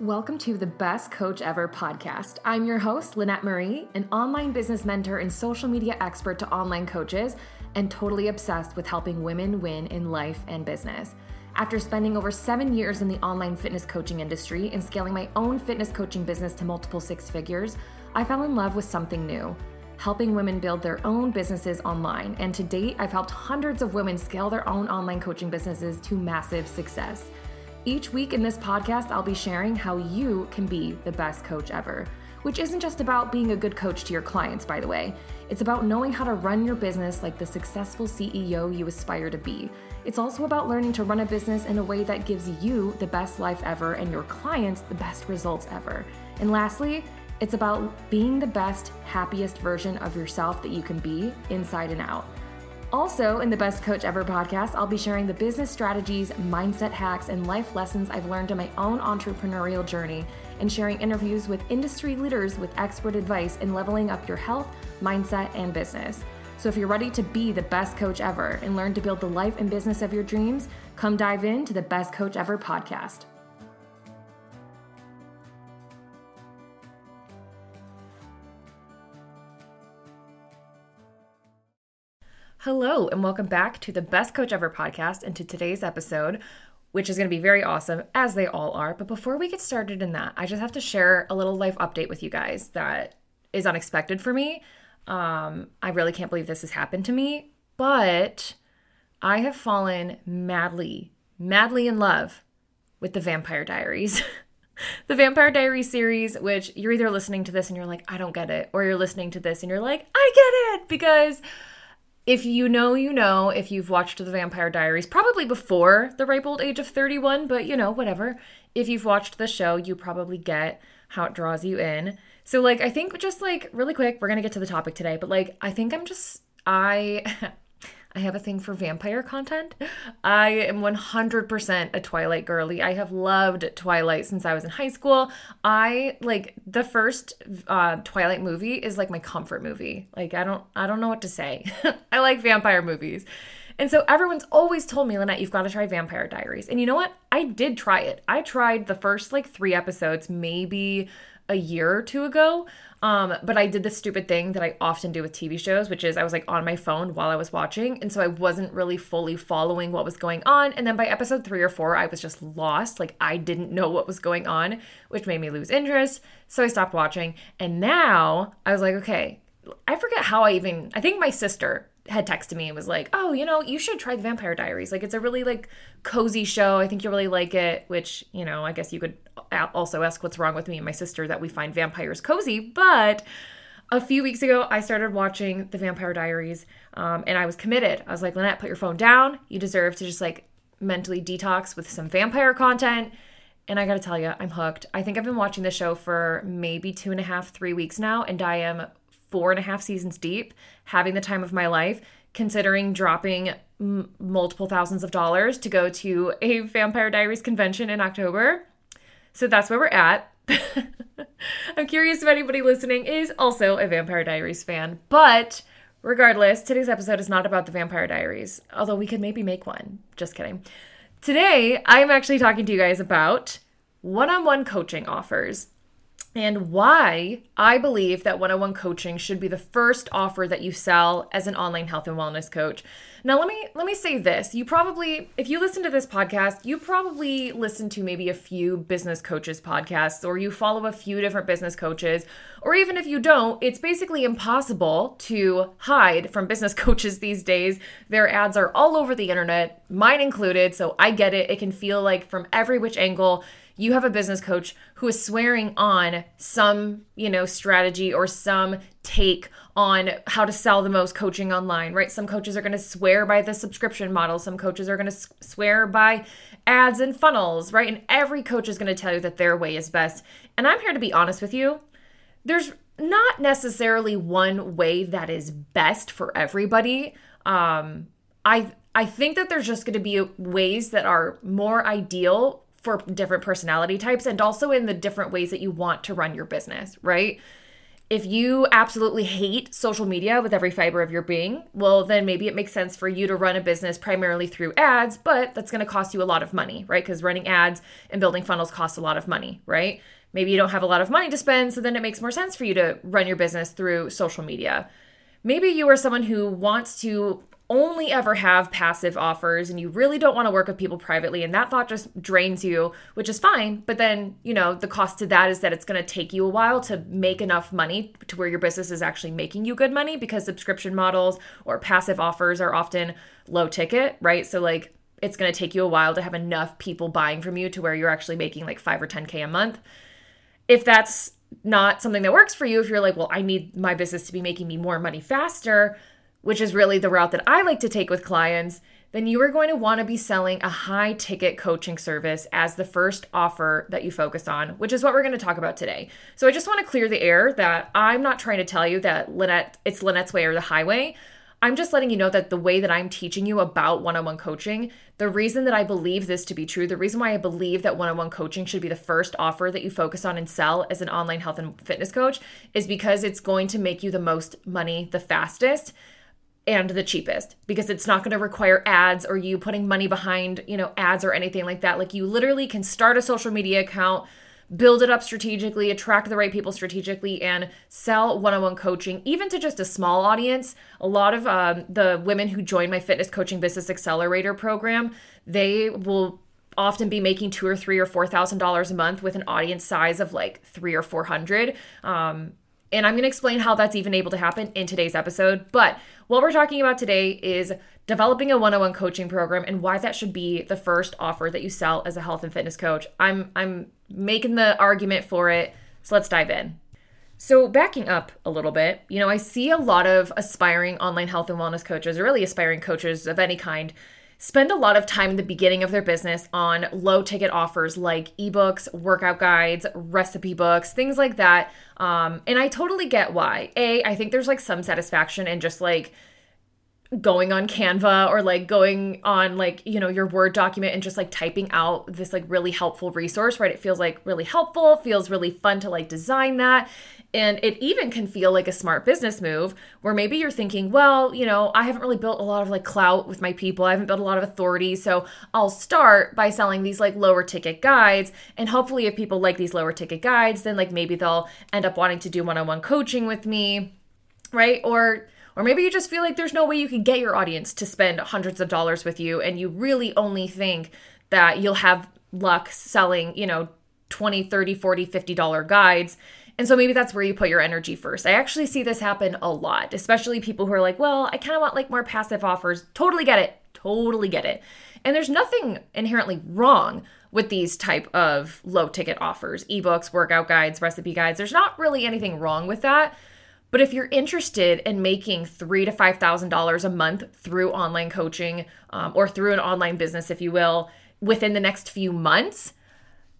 Welcome to the Best Coach Ever podcast. I'm your host, Lynette Marie, an online business mentor and social media expert to online coaches, and totally obsessed with helping women win in life and business. After spending over seven years in the online fitness coaching industry and scaling my own fitness coaching business to multiple six figures, I fell in love with something new helping women build their own businesses online. And to date, I've helped hundreds of women scale their own online coaching businesses to massive success. Each week in this podcast, I'll be sharing how you can be the best coach ever, which isn't just about being a good coach to your clients, by the way. It's about knowing how to run your business like the successful CEO you aspire to be. It's also about learning to run a business in a way that gives you the best life ever and your clients the best results ever. And lastly, it's about being the best, happiest version of yourself that you can be inside and out. Also, in the Best Coach Ever podcast, I'll be sharing the business strategies, mindset hacks, and life lessons I've learned in my own entrepreneurial journey and sharing interviews with industry leaders with expert advice in leveling up your health, mindset, and business. So, if you're ready to be the best coach ever and learn to build the life and business of your dreams, come dive into the Best Coach Ever podcast. Hello, and welcome back to the Best Coach Ever podcast and to today's episode, which is going to be very awesome, as they all are. But before we get started in that, I just have to share a little life update with you guys that is unexpected for me. Um, I really can't believe this has happened to me, but I have fallen madly, madly in love with the Vampire Diaries. the Vampire Diaries series, which you're either listening to this and you're like, I don't get it, or you're listening to this and you're like, I get it, because if you know, you know, if you've watched The Vampire Diaries, probably before the ripe old age of 31, but you know, whatever. If you've watched the show, you probably get how it draws you in. So, like, I think just like really quick, we're gonna get to the topic today, but like, I think I'm just, I, I have a thing for vampire content. I am 100% a Twilight girly. I have loved Twilight since I was in high school. I like the first uh, Twilight movie is like my comfort movie. Like I don't I don't know what to say. I like vampire movies. And so everyone's always told me, Lynette, you've got to try Vampire Diaries. And you know what? I did try it. I tried the first like three episodes, maybe a year or two ago. Um, but I did the stupid thing that I often do with TV shows, which is I was like on my phone while I was watching. And so I wasn't really fully following what was going on. And then by episode three or four, I was just lost. Like I didn't know what was going on, which made me lose interest. So I stopped watching. And now I was like, okay, I forget how I even, I think my sister had texted me and was like, "Oh, you know, you should try the Vampire Diaries. Like it's a really like cozy show. I think you'll really like it." Which, you know, I guess you could also ask what's wrong with me and my sister that we find vampires cozy, but a few weeks ago, I started watching The Vampire Diaries, um, and I was committed. I was like, Lynette, put your phone down. You deserve to just like mentally detox with some vampire content. And I gotta tell you, I'm hooked. I think I've been watching the show for maybe two and a half, three weeks now, and I am four and a half seasons deep, having the time of my life, considering dropping m- multiple thousands of dollars to go to a Vampire Diaries convention in October. So that's where we're at. I'm curious if anybody listening is also a Vampire Diaries fan, but regardless, today's episode is not about the Vampire Diaries, although we could maybe make one. Just kidding. Today, I'm actually talking to you guys about one on one coaching offers and why I believe that one on one coaching should be the first offer that you sell as an online health and wellness coach. Now, let me let me say this. You probably if you listen to this podcast, you probably listen to maybe a few business coaches podcasts or you follow a few different business coaches, or even if you don't, it's basically impossible to hide from business coaches these days. Their ads are all over the internet, mine included, so I get it. It can feel like from every which angle you have a business coach who is swearing on some, you know, strategy or some take on how to sell the most coaching online, right? Some coaches are going to swear by the subscription model, some coaches are going to swear by ads and funnels, right? And every coach is going to tell you that their way is best. And I'm here to be honest with you. There's not necessarily one way that is best for everybody. Um I I think that there's just going to be ways that are more ideal for different personality types and also in the different ways that you want to run your business, right? If you absolutely hate social media with every fiber of your being, well, then maybe it makes sense for you to run a business primarily through ads, but that's to cost you a lot of money, right? Because running ads and building funnels costs a lot of money, right? Maybe you don't have a lot of money to spend, so then it makes more sense for you to run your business through social media. Maybe you are someone who wants to only ever have passive offers and you really don't want to work with people privately and that thought just drains you which is fine but then you know the cost to that is that it's going to take you a while to make enough money to where your business is actually making you good money because subscription models or passive offers are often low ticket right? So like it's going to take you a while to have enough people buying from you to where you're actually making like 5 or 10k a month. If that's not something that works for you if you're like well I need my business to be making me more money faster which is really the route that I like to take with clients, then you are going to want to be selling a high ticket coaching service as the first offer that you focus on, which is what we're going to talk about today. So I just want to clear the air that I'm not trying to tell you that Lynette it's Lynette's way or the highway. I'm just letting you know that the way that I'm teaching you about one on one coaching, the reason that I believe this to be true, the reason why I believe that one on one coaching should be the first offer that you focus on and sell as an online health and fitness coach is because it's going to make you the most money the fastest and the cheapest because it's not going to require ads or you putting money behind, you know, ads or anything like that. Like you literally can start a social media account, build it up strategically, attract the right people strategically, and sell one on one coaching, even to just a small audience. A lot of um, the women who join my fitness coaching business accelerator program, they will often be making two or three or four thousand dollars a month with an audience size of like three or four hundred. Um, and I'm going to explain how that's even able to happen in today's episode. But what we're talking about today is developing a one-on-one coaching program and why that should be the first offer that you sell as a health and fitness coach. I'm I'm making the argument for it. So let's dive in. So, backing up a little bit, you know, I see a lot of aspiring online health and wellness coaches, or really aspiring coaches of any kind, spend a lot of time in the beginning of their business on low ticket offers like ebooks, workout guides, recipe books, things like that. Um, and I totally get why. A, I think there's like some satisfaction in just like going on Canva or like going on like, you know, your Word document and just like typing out this like really helpful resource, right? It feels like really helpful, feels really fun to like design that. And it even can feel like a smart business move where maybe you're thinking, well, you know, I haven't really built a lot of like clout with my people. I haven't built a lot of authority. So I'll start by selling these like lower ticket guides. And hopefully, if people like these lower ticket guides, then like maybe they'll end up wanting to do one on one coaching with me, right? Or or maybe you just feel like there's no way you can get your audience to spend hundreds of dollars with you and you really only think that you'll have luck selling, you know, 20, 30, 40, 50 dollar guides. And so maybe that's where you put your energy first. I actually see this happen a lot, especially people who are like, "Well, I kind of want like more passive offers." Totally get it. Totally get it. And there's nothing inherently wrong with these type of low ticket offers, ebooks, workout guides, recipe guides. There's not really anything wrong with that. But if you're interested in making three to five thousand dollars a month through online coaching um, or through an online business, if you will, within the next few months,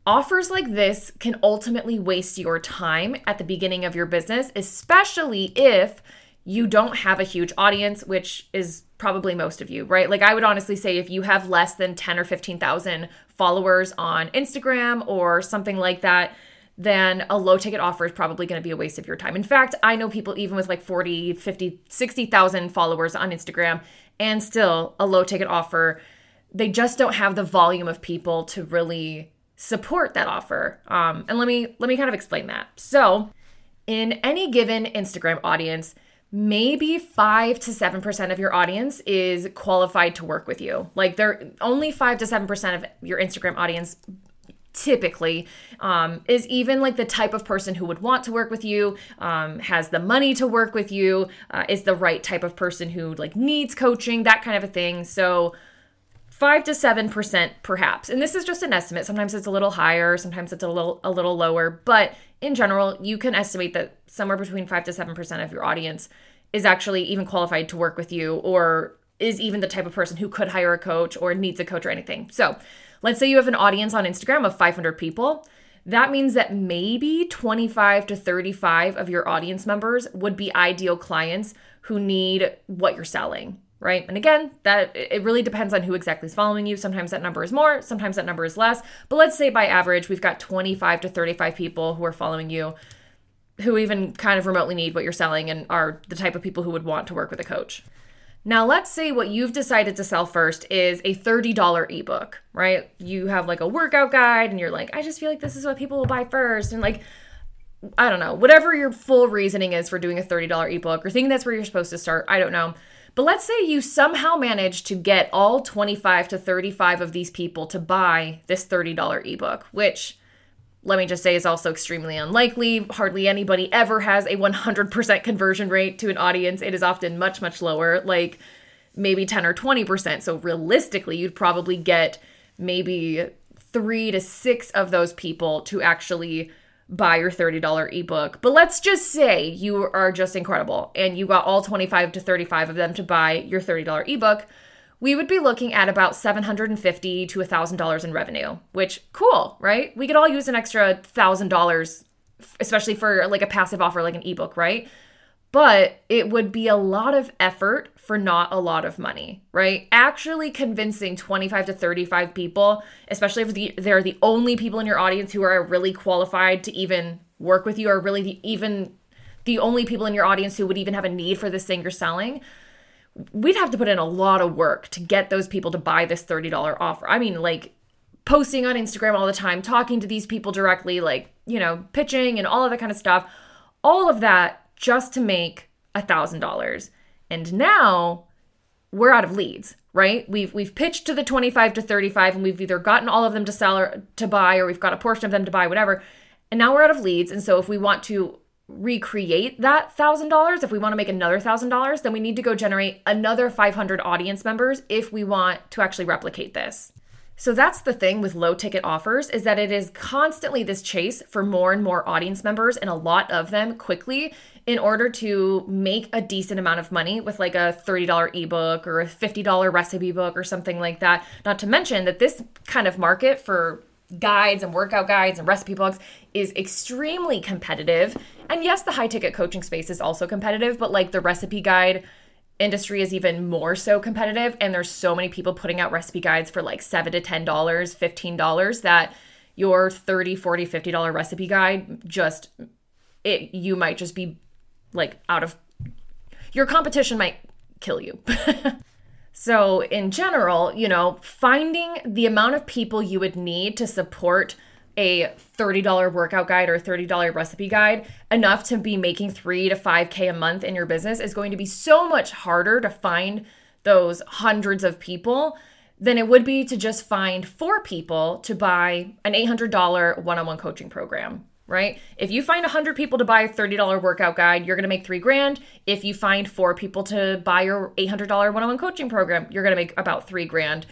offers like this can ultimately waste your time at the beginning of your business, especially if you don't have a huge audience, which is probably most of you, right? Like I would honestly say if you have less than 10 or 15,000 followers on Instagram or something like that, then a low ticket offer is probably going to be a waste of your time. In fact, I know people even with like 40, 50, 60,000 followers on Instagram and still a low ticket offer, they just don't have the volume of people to really support that offer. Um, and let me let me kind of explain that. So, in any given Instagram audience, maybe 5 to 7% of your audience is qualified to work with you. Like they're only 5 to 7% of your Instagram audience typically um, is even like the type of person who would want to work with you um, has the money to work with you uh, is the right type of person who like needs coaching that kind of a thing. So five to seven percent perhaps. And this is just an estimate. Sometimes it's a little higher sometimes it's a little a little lower. But in general you can estimate that somewhere between five to seven percent of your audience is actually even qualified to work with you or is even the type of person who could hire a coach or needs a coach or anything. So Let's say you have an audience on Instagram of 500 people. That means that maybe 25 to 35 of your audience members would be ideal clients who need what you're selling, right? And again, that it really depends on who exactly is following you. Sometimes that number is more, sometimes that number is less. But let's say by average, we've got 25 to 35 people who are following you. who even kind of remotely need what you're selling and are the type of people who would want to work with a coach. Now, let's say what you've decided to sell first is a $30 ebook, right? You have like a workout guide and you're like, I just feel like this is what people will buy first. And like, I don't know, whatever your full reasoning is for doing a $30 ebook or thinking that's where you're supposed to start, I don't know. But let's say you somehow manage to get all 25 to 35 of these people to buy this $30 ebook, which let me just say is also extremely unlikely. Hardly anybody ever has a 100% conversion rate to an audience. It is often much, much lower, like maybe 10 or 20%. So realistically, you'd probably get maybe three to six of those people to actually buy your $30 ebook. But let's just say you are just incredible and you got all 25 to 35 of them to buy your $30 ebook we would be looking at about 750 to $1,000 in revenue, which cool, right? We could all use an extra $1,000 especially for like a passive offer like an ebook, right? But it would be a lot of effort for not a lot of money, right? Actually convincing 25 to 35 people, especially if the, they're the only people in your audience who are really qualified to even work with you, or really the, even the only people in your audience who would even have a need for this thing you're selling we'd have to put in a lot of work to get those people to buy this $30 offer. I mean, like posting on Instagram all the time, talking to these people directly, like, you know, pitching and all of that kind of stuff. All of that just to make a $1,000. And now we're out of leads, right? We've we've pitched to the 25 to 35 and we've either gotten all of them to sell or to buy or we've got a portion of them to buy whatever. And now we're out of leads and so if we want to recreate that $1,000, if we want to make another $1,000, then we need to go generate another 500 audience members if we want to actually replicate this. So that's the thing with low ticket offers is that it is constantly this chase for more and more audience members and a lot of them quickly in order to make a decent amount of money with like a $30 ebook or a $50 recipe book or something like that. Not to mention that this kind of market for guides and workout guides and recipe books is extremely competitive. And yes, the high ticket coaching space is also competitive, but like the recipe guide industry is even more so competitive and there's so many people putting out recipe guides for like 7 to 10 dollars, 15 dollars that your 30, 40, 50 dollar recipe guide just it you might just be like out of your competition might kill you. So, in general, you know, finding the amount of people you would need to support a $30 workout guide or $30 recipe guide enough to be making 3 to 5k a month in your business is going to be so much harder to find those hundreds of people than it would be to just find four people to buy an $800 one-on-one coaching program right? If you find 100 people to buy a $30 workout guide, you're going to make 3 grand. If you find 4 people to buy your $800 one-on-one coaching program, you're going to make about 3 grand.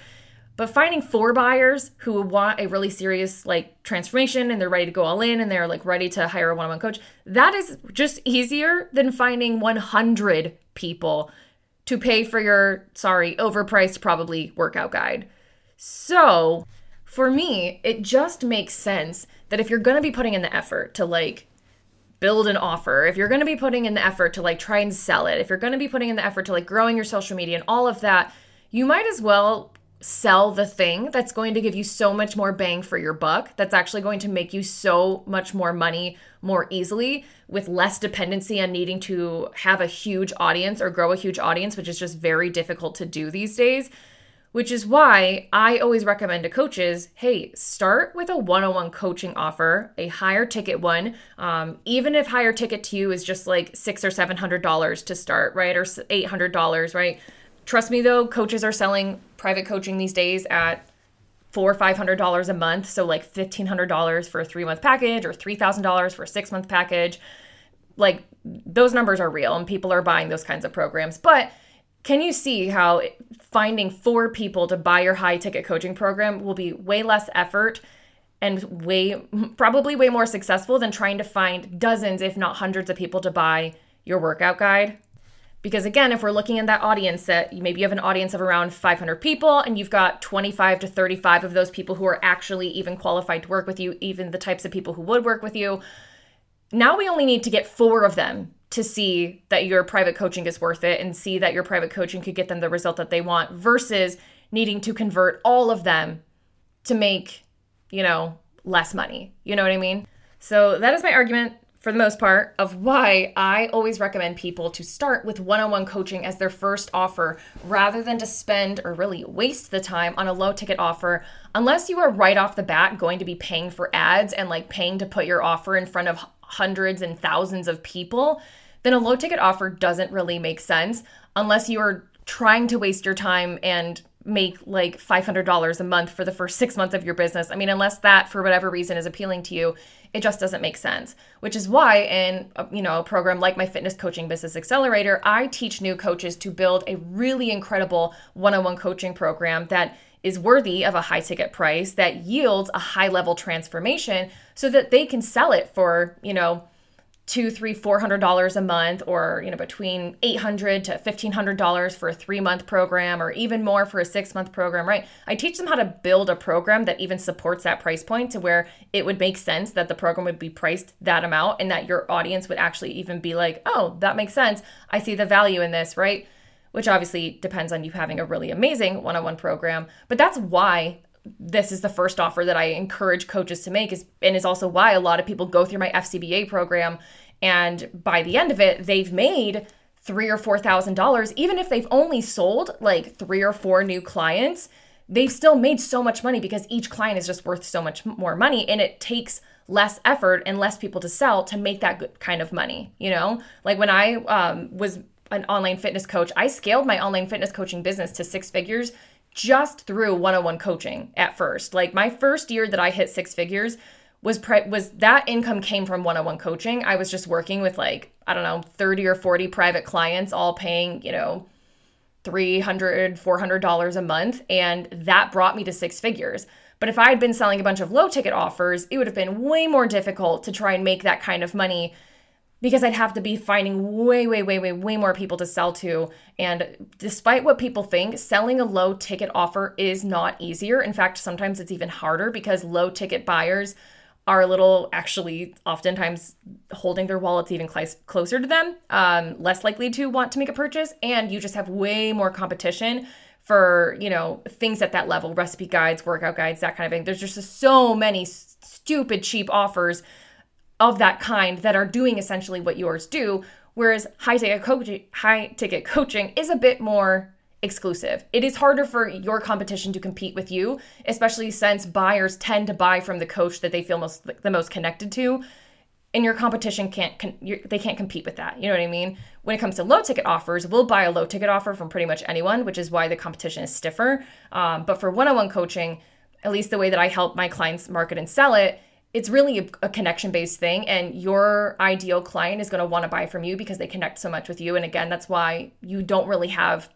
But finding four buyers who want a really serious like transformation and they're ready to go all in and they're like ready to hire a one-on-one coach, that is just easier than finding 100 people to pay for your sorry, overpriced probably workout guide. So, for me, it just makes sense that if you're going to be putting in the effort to like build an offer, if you're going to be putting in the effort to like try and sell it, if you're going to be putting in the effort to like growing your social media and all of that, you might as well sell the thing that's going to give you so much more bang for your buck, that's actually going to make you so much more money more easily with less dependency on needing to have a huge audience or grow a huge audience, which is just very difficult to do these days which is why I always recommend to coaches hey, start with a one on one coaching offer, a higher ticket one. Um, even if higher ticket to you is just like six or seven hundred dollars to start, right? Or eight hundred dollars, right? Trust me though, coaches are selling private coaching these days at four or five hundred dollars a month. So like fifteen hundred dollars for a three month package or three thousand dollars for a six month package. Like those numbers are real and people are buying those kinds of programs. But can you see how finding four people to buy your high ticket coaching program will be way less effort and way probably way more successful than trying to find dozens if not hundreds of people to buy your workout guide? Because again if we're looking in that audience that maybe you have an audience of around 500 people and you've got 25 to 35 of those people who are actually even qualified to work with you even the types of people who would work with you. Now we only need to get four of them to see that your private coaching is worth it and see that your private coaching could get them the result that they want versus needing to convert all of them to make, you know, less money. You know what I mean? So that is my argument for the most part, of why I always recommend people to start with one on one coaching as their first offer rather than to spend or really waste the time on a low ticket offer unless you are right off the bat going to be paying for ads and like paying to put your offer in front of hundreds and thousands of people. Then a low ticket offer doesn't really make sense unless you are trying to waste your time and make like $500 a month for the first six months of your business. I mean, unless that for whatever reason is appealing to you, it just doesn't make sense. Which is why in a, you know a program like my Fitness Coaching Business Accelerator, I teach new coaches to build a really incredible one-on-one coaching program that is worthy of a high ticket price that yields a high level transformation so that they can sell it for you know two, three, four hundred dollars a month, or you know, between eight hundred to fifteen hundred dollars for a three month program, or even more for a six month program, right? I teach them how to build a program that even supports that price point to where it would make sense that the program would be priced that amount and that your audience would actually even be like, oh, that makes sense. I see the value in this, right? Which obviously depends on you having a really amazing one on one program. But that's why this is the first offer that I encourage coaches to make is and is also why a lot of people go through my FCBA program. And by the end of it they've made three or four thousand dollars. Even if they've only sold like three or four new clients they've still made so much money because each client is just worth so much more money. And it takes less effort and less people to sell to make that good kind of money you know? Like when i um, was an online fitness coach i scaled my online fitness coaching business to six figures just through one-on-one coaching at first. Like my first year that I hit six figures was pre- was that income came from one-on-one coaching. I was just working with like, I don't know, 30 or 40 private clients all paying, you know, 300 $400 a month and that brought me to six figures. But if I had been selling a bunch of low ticket offers, it would have been way more difficult to try and make that kind of money because I'd have to be finding way, way, way, way, way more people to sell to. And despite what people think, selling a low ticket offer is not easier. In fact, sometimes it's even harder because low ticket buyers are a little actually oftentimes holding their wallets even cl- closer to them, um, less likely to want to make a purchase. And you just have way more competition for, you know, things at that level recipe guides, workout guides, that kind of thing. There's just so many stupid cheap offers of that kind that are doing essentially what yours do whereas high ticket coaching high ticket coaching is a bit more exclusive. It is harder for your competition to compete with you especially since buyers tend to buy from the coach that they feel most the most connected to and your competition can't they can't compete with that. You know what i mean? When it comes to low ticket offers we'll buy a low ticket offer from pretty much anyone which is why the competition is stiffer. Um, but for one-on-one coaching at least the way that i help my clients market and sell it it's really a, a connection based thing and your ideal client is going to want to buy from you because they connect so much with you and again that's why you don't really have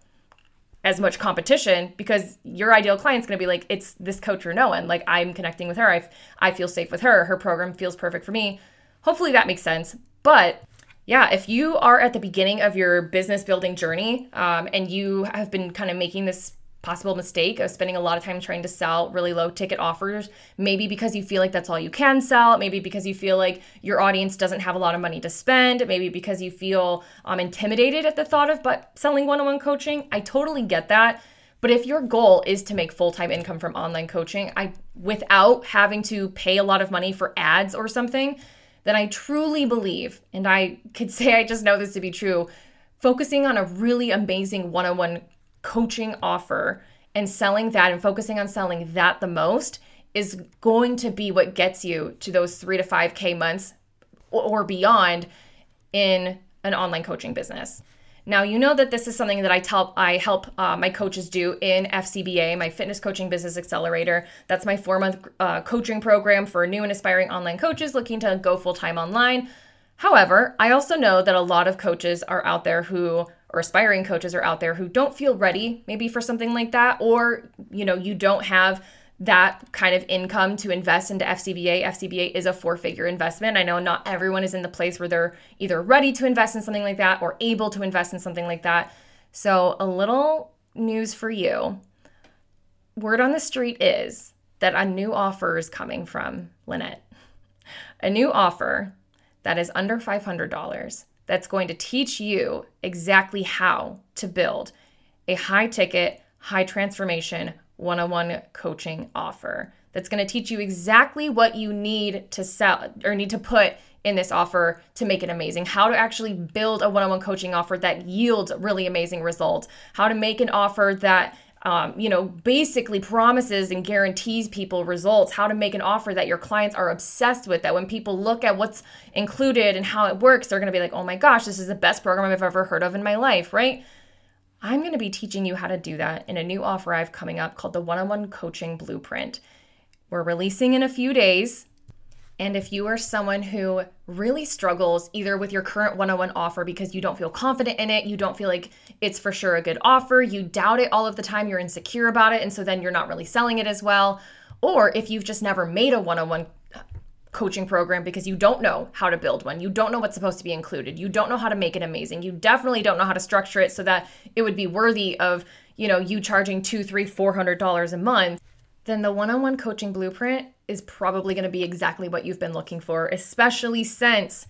as much competition because your ideal client's going to be like it's this coach or no one like i'm connecting with her I, I feel safe with her her program feels perfect for me. Hopefully that makes sense but yeah if you are at the beginning of your business building journey um, and you have been kind of making this possible mistake of spending a lot of time trying to sell really low ticket offers. Maybe because you feel like that's all you can sell. Maybe because you feel like your audience doesn't have a lot of money to spend. Maybe because you feel um, intimidated at the thought of but selling one on one coaching. I totally get that. But if your goal is to make full time income from online coaching, I without having to pay a lot of money for ads or something, then I truly believe, and I could say I just know this to be true, focusing on a really amazing one on one coaching offer and selling that and focusing on selling that the most is going to be what gets you to those three to 5K months or beyond in an online coaching business. Now you know that this is something that I tell I help uh, my coaches do in FCBA, my Fitness Coaching Business Accelerator. That's my four month uh, coaching program for new and aspiring online coaches looking to go full time online. However, I also know that a lot of coaches are out there who or aspiring coaches are out there who don't feel ready maybe for something like that or you know you don't have that kind of income to invest into FCBA. FCBA is a four figure investment. I know not everyone is in the place where they're either ready to invest in something like that or able to invest in something like that. So, a little news for you. Word on the street is that a new offer is coming from Lynette. A new offer that is under $500 that's going to teach you exactly how to build a high ticket, high transformation one on one coaching offer that's going to teach you exactly what you need to sell or need to put in this offer to make it amazing, how to actually build a one on one coaching offer that yields really amazing results, how to make an offer that um, you know, basically promises and guarantees people results, how to make an offer that your clients are obsessed with, that when people look at what's included and how it works, they're going to be like, oh my gosh, this is the best program I've ever heard of in my life, right? I'm going to be teaching you how to do that in a new offer I have coming up called the One on One Coaching Blueprint. We're releasing in a few days. And if you are someone who really struggles either with your current one on one offer because you don't feel confident in it, you don't feel like it's for sure a good offer, you doubt it all of the time, you're insecure about it, and so then you're not really selling it as well, or if you've just never made a one on one coaching program because you don't know how to build one. You don't know what's supposed to be included. You don't know how to make it amazing. You definitely don't know how to structure it so that it would be worthy of, you know, you charging two, three, four hundred dollars a month. Then the one-on-one coaching blueprint is probably going to be exactly what you've been looking for, especially since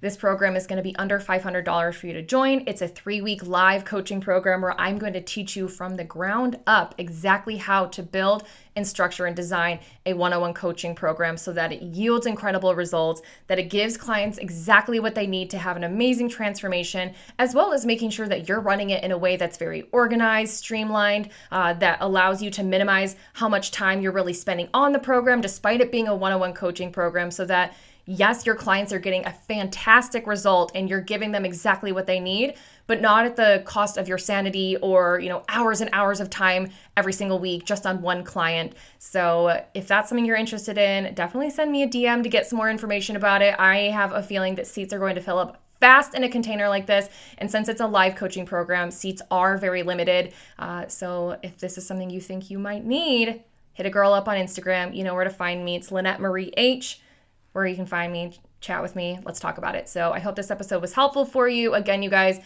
this program is going to be under $500 for you to join. It's a three week live coaching program where I'm going to teach you from the ground up exactly how to build and structure and design a one on one coaching program so that it yields incredible results, that it gives clients exactly what they need to have an amazing transformation, as well as making sure that you're running it in a way that's very organized, streamlined, uh, that allows you to minimize how much time you're really spending on the program, despite it being a one on one coaching program, so that yes, your clients are getting a fantastic result and you're giving them exactly what they need, but not at the cost of your sanity or, you know, hours and hours of time every single week just on one client. So, if that's something you're interested in, definitely send me a DM to get some more information about it. I have a feeling that seats are going to fill up fast in a container like this. And since it's a live coaching program, seats are very limited. Uh, so if this is something you think you might need, hit a girl up on Instagram. You know where to find me. It's Lynette Marie H where you can find me, chat with me. Let's talk about it. So I hope this episode was helpful for you. Again, you guys,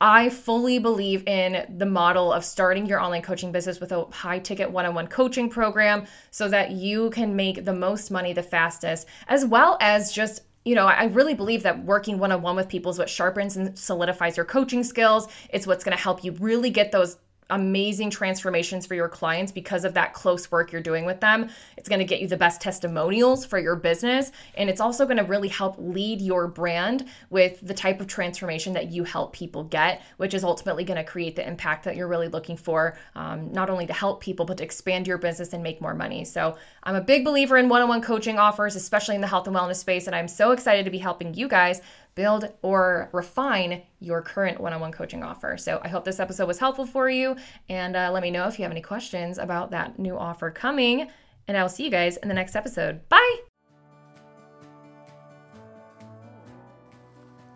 I fully believe in the model of starting your online coaching business with a high ticket one on one coaching program so that you can make the most money the fastest, as well as just you know, I really believe that working one on one with people is what sharpens and solidifies your coaching skills. It's what's going to help you really get those amazing transformations for your clients because of that close work you're doing with them. It's going to get you the best testimonials for your business. And it's also going to really help lead your brand with the type of transformation that you help people get, which is ultimately going to create the impact that you're really looking for, um, not only to help people, but to expand your business and make more money. So I'm a big believer in one on one coaching offers, especially in the health and wellness space. And I'm so excited to be helping you guys build or refine your current one on one coaching offer. So I hope this episode was helpful for you. And uh, let me know if you have any questions about that new offer coming. And I will see you guys in the next episode. Bye.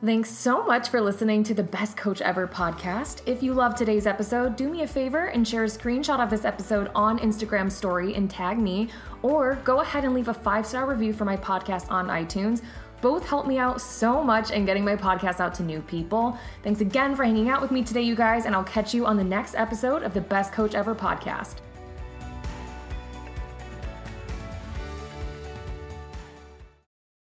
Thanks so much for listening to the Best Coach Ever podcast. If you love today's episode, do me a favor and share a screenshot of this episode on Instagram story and tag me, or go ahead and leave a five star review for my podcast on iTunes both help me out so much in getting my podcast out to new people. Thanks again for hanging out with me today, you guys, and I'll catch you on the next episode of the Best Coach Ever podcast.